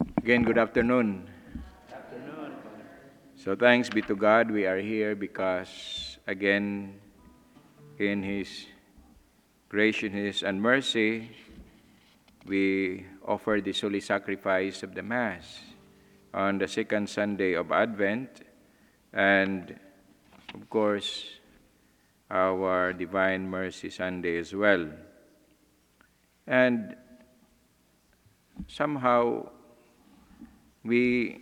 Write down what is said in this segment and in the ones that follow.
Again, good afternoon. So thanks be to God, we are here because, again, in His graciousness and mercy, we offer this holy sacrifice of the Mass on the second Sunday of Advent, and of course, our Divine Mercy Sunday as well. And somehow we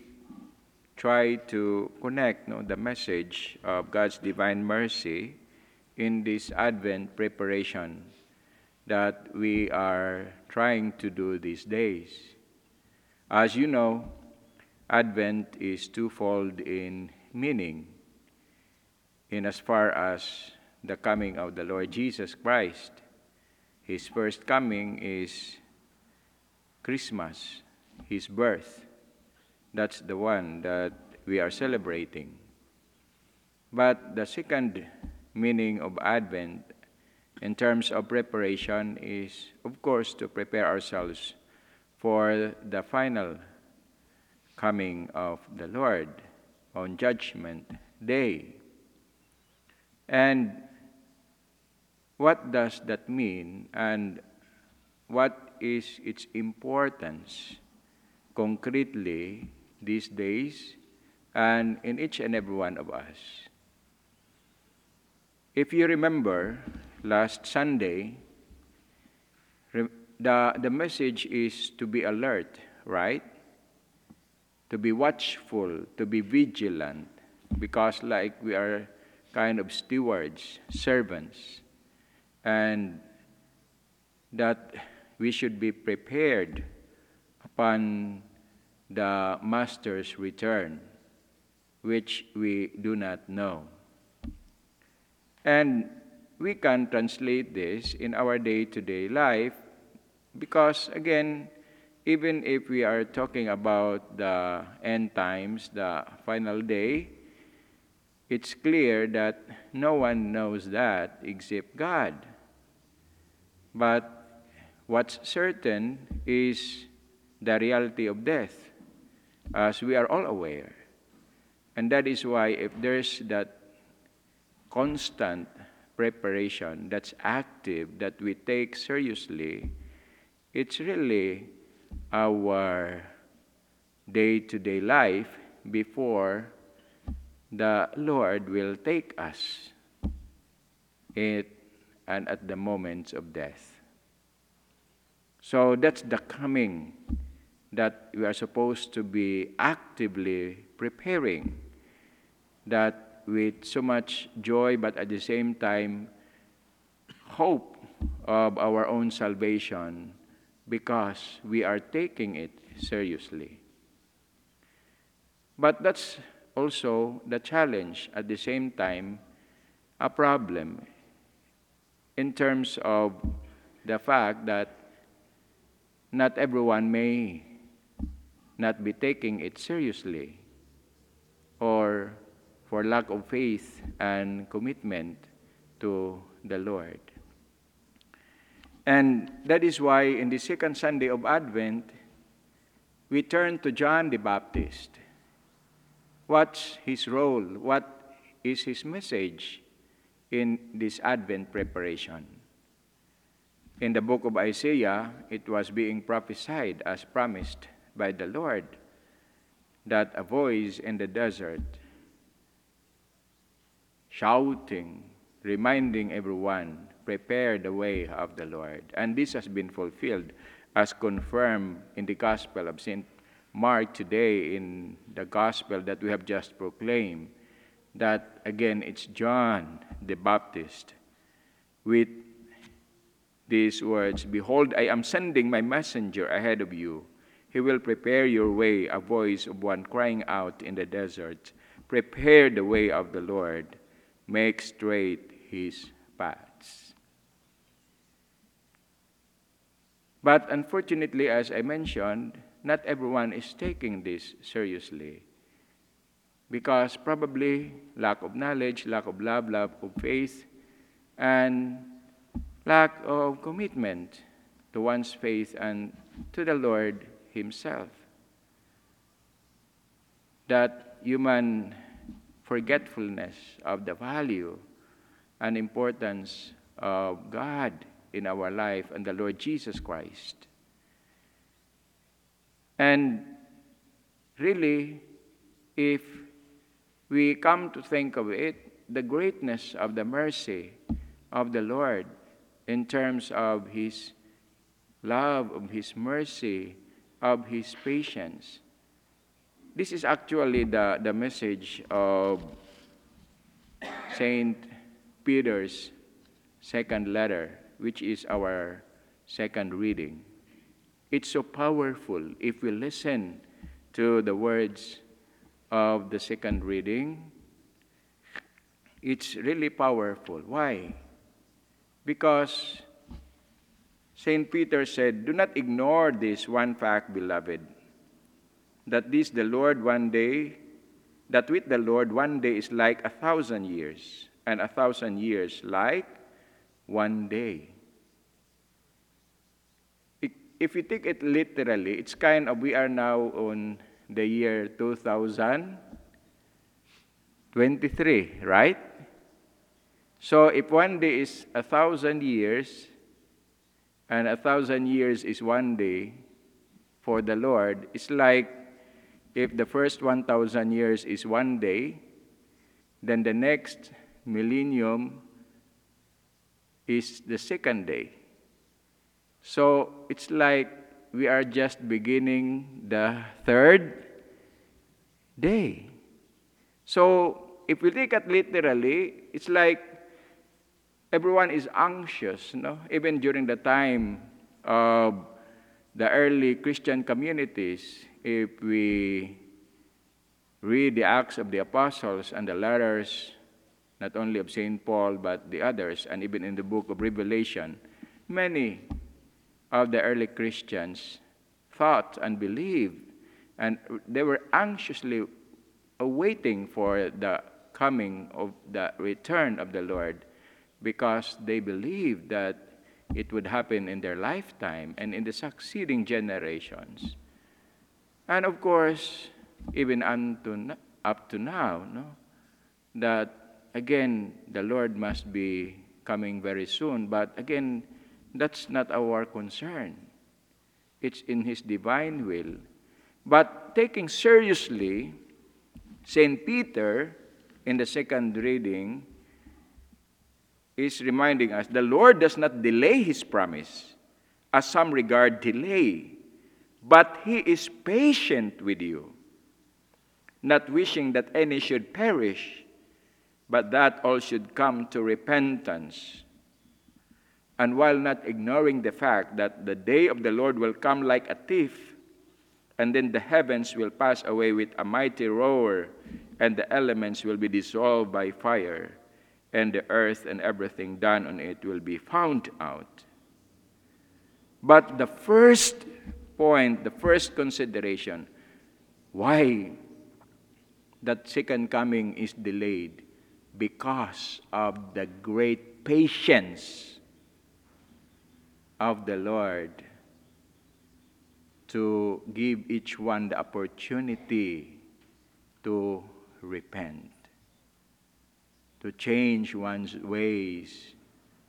try to connect no, the message of God's divine mercy in this Advent preparation that we are trying to do these days. As you know, Advent is twofold in meaning, in as far as the coming of the Lord Jesus Christ. His first coming is Christmas, His birth. That's the one that we are celebrating. But the second meaning of Advent, in terms of preparation, is of course to prepare ourselves for the final coming of the Lord on Judgment Day. And what does that mean, and what is its importance concretely these days and in each and every one of us. If you remember, last Sunday, the, the message is to be alert, right? To be watchful, to be vigilant, because, like, we are kind of stewards, servants, and that we should be prepared upon the master's return, which we do not know. And we can translate this in our day to day life because, again, even if we are talking about the end times, the final day, it's clear that no one knows that except God. But what's certain is the reality of death as we are all aware. And that is why, if there's that constant preparation that's active, that we take seriously, it's really our day to day life before the Lord will take us it and at the moments of death. So that's the coming that we are supposed to be actively preparing that with so much joy, but at the same time, hope of our own salvation because we are taking it seriously. But that's also the challenge, at the same time, a problem in terms of the fact that not everyone may not be taking it seriously or for lack of faith and commitment to the Lord. And that is why in the second Sunday of Advent, we turn to John the Baptist. What's his role? What is his message in this Advent preparation? In the book of Isaiah, it was being prophesied as promised by the Lord that a voice in the desert shouting, reminding everyone, prepare the way of the Lord. And this has been fulfilled as confirmed in the Gospel of St. Mark today in the Gospel that we have just proclaimed. That again, it's John the Baptist with these words Behold, I am sending my messenger ahead of you he will prepare your way, a voice of one crying out in the desert. Prepare the way of the Lord, make straight his paths. But unfortunately, as I mentioned, not everyone is taking this seriously. Because probably lack of knowledge, lack of love, lack of faith, and lack of commitment to one's faith and to the Lord Himself. that human forgetfulness of the value and importance of God in our life and the Lord Jesus Christ. And really, if we come to think of it, the greatness of the mercy of the Lord in terms of His love, of His mercy, of His patience. This is actually the, the message of Saint Peter's second letter, which is our second reading. It's so powerful if we listen to the words of the second reading. It's really powerful. Why? Because St. Peter said, Do not ignore this one fact, beloved, that this the Lord one day, that with the Lord one day is like a thousand years, and a thousand years like one day. If you take it literally, it's kind of we are now on the year 2023, right? So if one day is a thousand years, and a thousand years is one day for the Lord, it's like if the first 1,000 years is one day, then the next millennium is the second day. So it's like we are just beginning the third day. So if we take it literally, it's like everyone is anxious, no? Even during the time of the early Christian communities, if we read the Acts of the Apostles and the letters, not only of St. Paul, but the others, and even in the book of Revelation, many of the early Christians thought and believed, and they were anxiously awaiting for the coming of the return of the Lord because they believed that it would happen in their lifetime and in the succeeding generations. And of course, even unto, up to now, no, that again, the Lord must be coming very soon. But again, that's not our concern. It's in His divine will. But taking seriously, St. Peter, in the second reading, is reminding us the Lord does not delay his promise, as some regard delay, but he is patient with you, not wishing that any should perish, but that all should come to repentance. And while not ignoring the fact that the day of the Lord will come like a thief, and then the heavens will pass away with a mighty roar, and the elements will be dissolved by fire and the earth and everything done on it will be found out. But the first point, the first consideration, why that second coming is delayed? Because of the great patience of the Lord to give each one the opportunity to repent to change one's ways,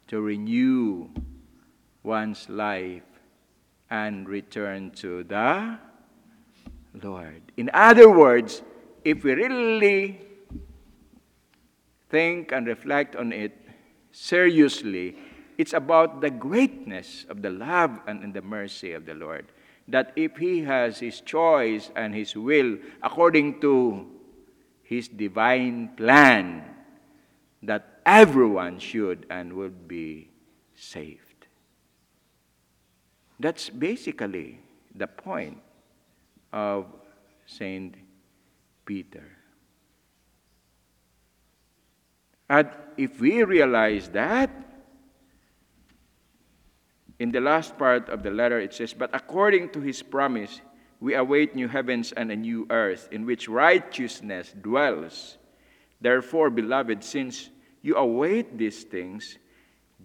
to renew one's life, and return to the Lord. In other words, if we really think and reflect on it seriously, it's about the greatness of the love and the mercy of the Lord. That if He has His choice and His will according to His divine plan, that everyone should and would be saved. That's basically the point of Saint Peter. And if we realize that, in the last part of the letter it says, But according to his promise, we await new heavens and a new earth in which righteousness dwells. Therefore, beloved, since you await these things,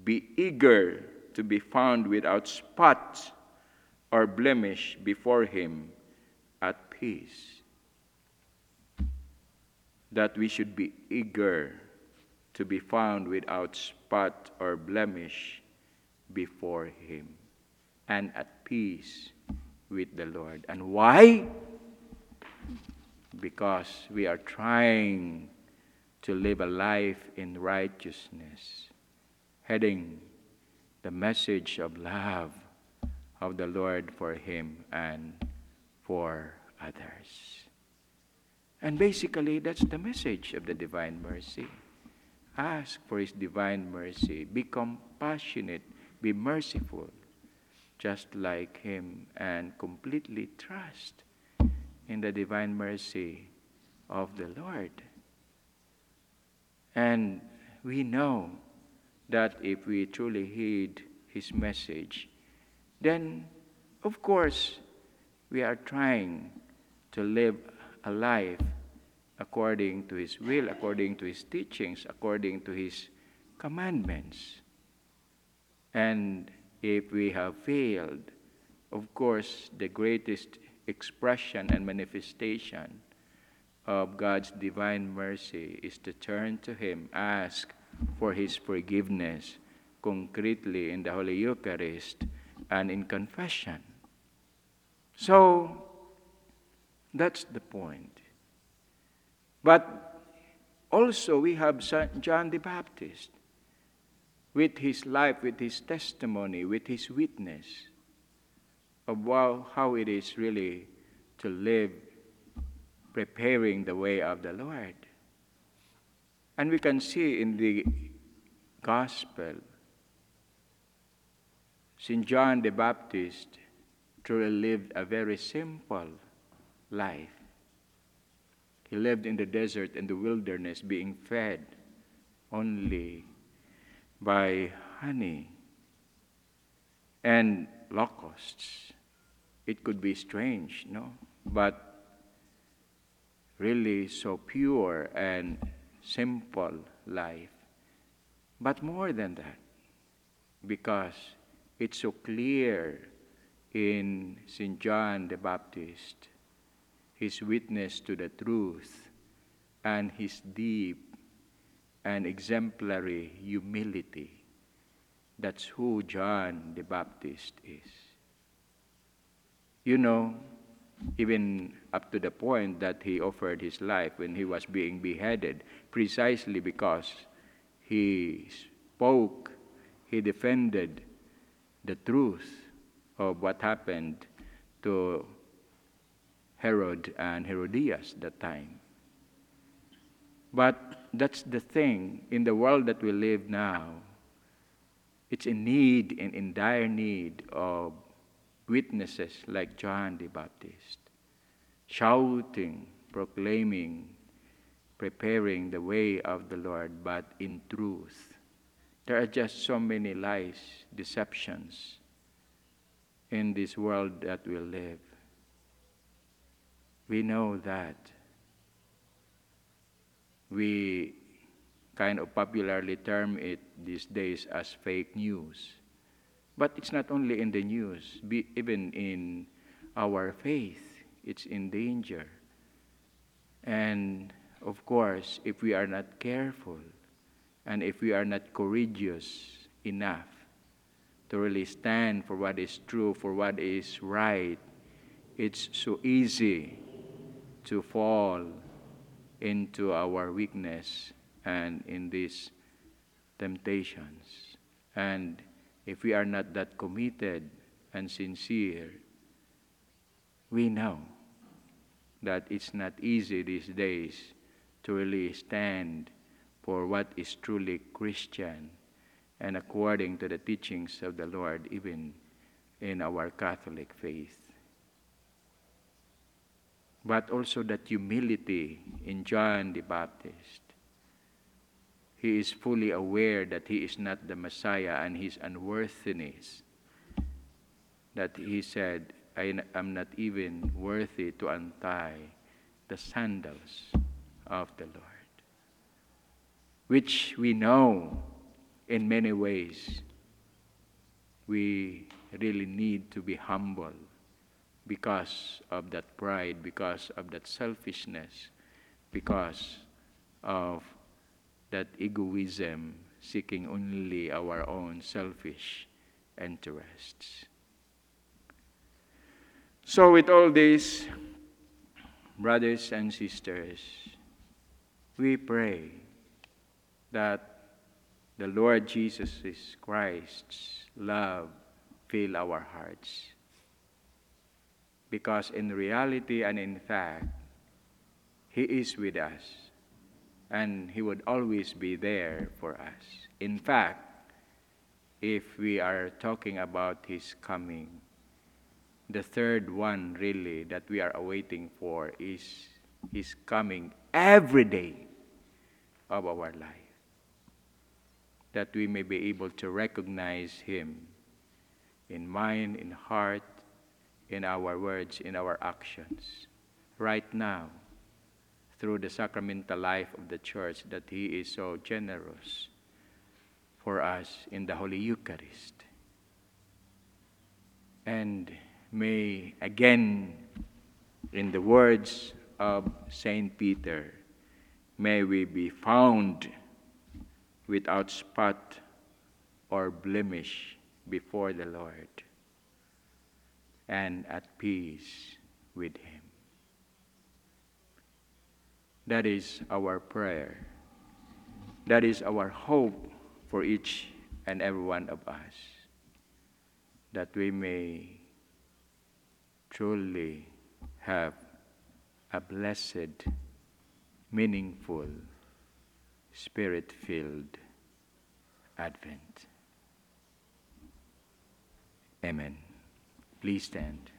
be eager to be found without spot or blemish before Him at peace. that we should be eager to be found without spot or blemish before Him and at peace with the Lord. And why? Because we are trying to live a life in righteousness, heading the message of love of the Lord for Him and for others. And basically, that's the message of the divine mercy. Ask for His divine mercy. Be compassionate. Be merciful, just like Him, and completely trust in the divine mercy of the Lord. And we know that if we truly heed His message, then, of course, we are trying to live a life according to His will, according to His teachings, according to His commandments. And if we have failed, of course, the greatest expression and manifestation of God's divine mercy is to turn to Him, ask for His forgiveness concretely in the Holy Eucharist and in confession. So, that's the point. But also, we have St. John the Baptist with his life, with his testimony, with his witness of how, how it is really to live preparing the way of the Lord. And we can see in the Gospel, St. John the Baptist truly lived a very simple life. He lived in the desert and the wilderness, being fed only by honey and locusts. It could be strange, no? But really so pure and simple life. But more than that, because it's so clear in St. John the Baptist, his witness to the truth and his deep and exemplary humility. That's who John the Baptist is. You know, even up to the point that he offered his life when he was being beheaded, precisely because he spoke, he defended the truth of what happened to Herod and Herodias that time. But that's the thing in the world that we live now. It's in need and in dire need of witnesses like John the Baptist, shouting, proclaiming, preparing the way of the Lord, but in truth. There are just so many lies, deceptions in this world that we live. We know that. We kind of popularly term it these days as fake news. But it's not only in the news, be, even in our faith, it's in danger. And of course, if we are not careful and if we are not courageous enough to really stand for what is true, for what is right, it's so easy to fall into our weakness and in these temptations. And if we are not that committed and sincere, we know that it's not easy these days to really stand for what is truly Christian and according to the teachings of the Lord, even in our Catholic faith. But also that humility in John the Baptist he is fully aware that he is not the Messiah and his unworthiness. That he said, I am not even worthy to untie the sandals of the Lord. Which we know in many ways we really need to be humble because of that pride, because of that selfishness, because of that egoism, seeking only our own selfish interests. So, with all this, brothers and sisters, we pray that the Lord Jesus Christ's love fill our hearts. Because in reality and in fact, He is with us and He would always be there for us. In fact, if we are talking about His coming, the third one really that we are awaiting for is His coming every day of our life. That we may be able to recognize Him in mind, in heart, in our words, in our actions, right now, through the sacramental life of the church, that He is so generous for us in the Holy Eucharist. And may again, in the words of Saint Peter, may we be found without spot or blemish before the Lord and at peace with Him. That is our prayer. That is our hope for each and every one of us, that we may truly have a blessed, meaningful, spirit filled Advent. Amen. Please stand.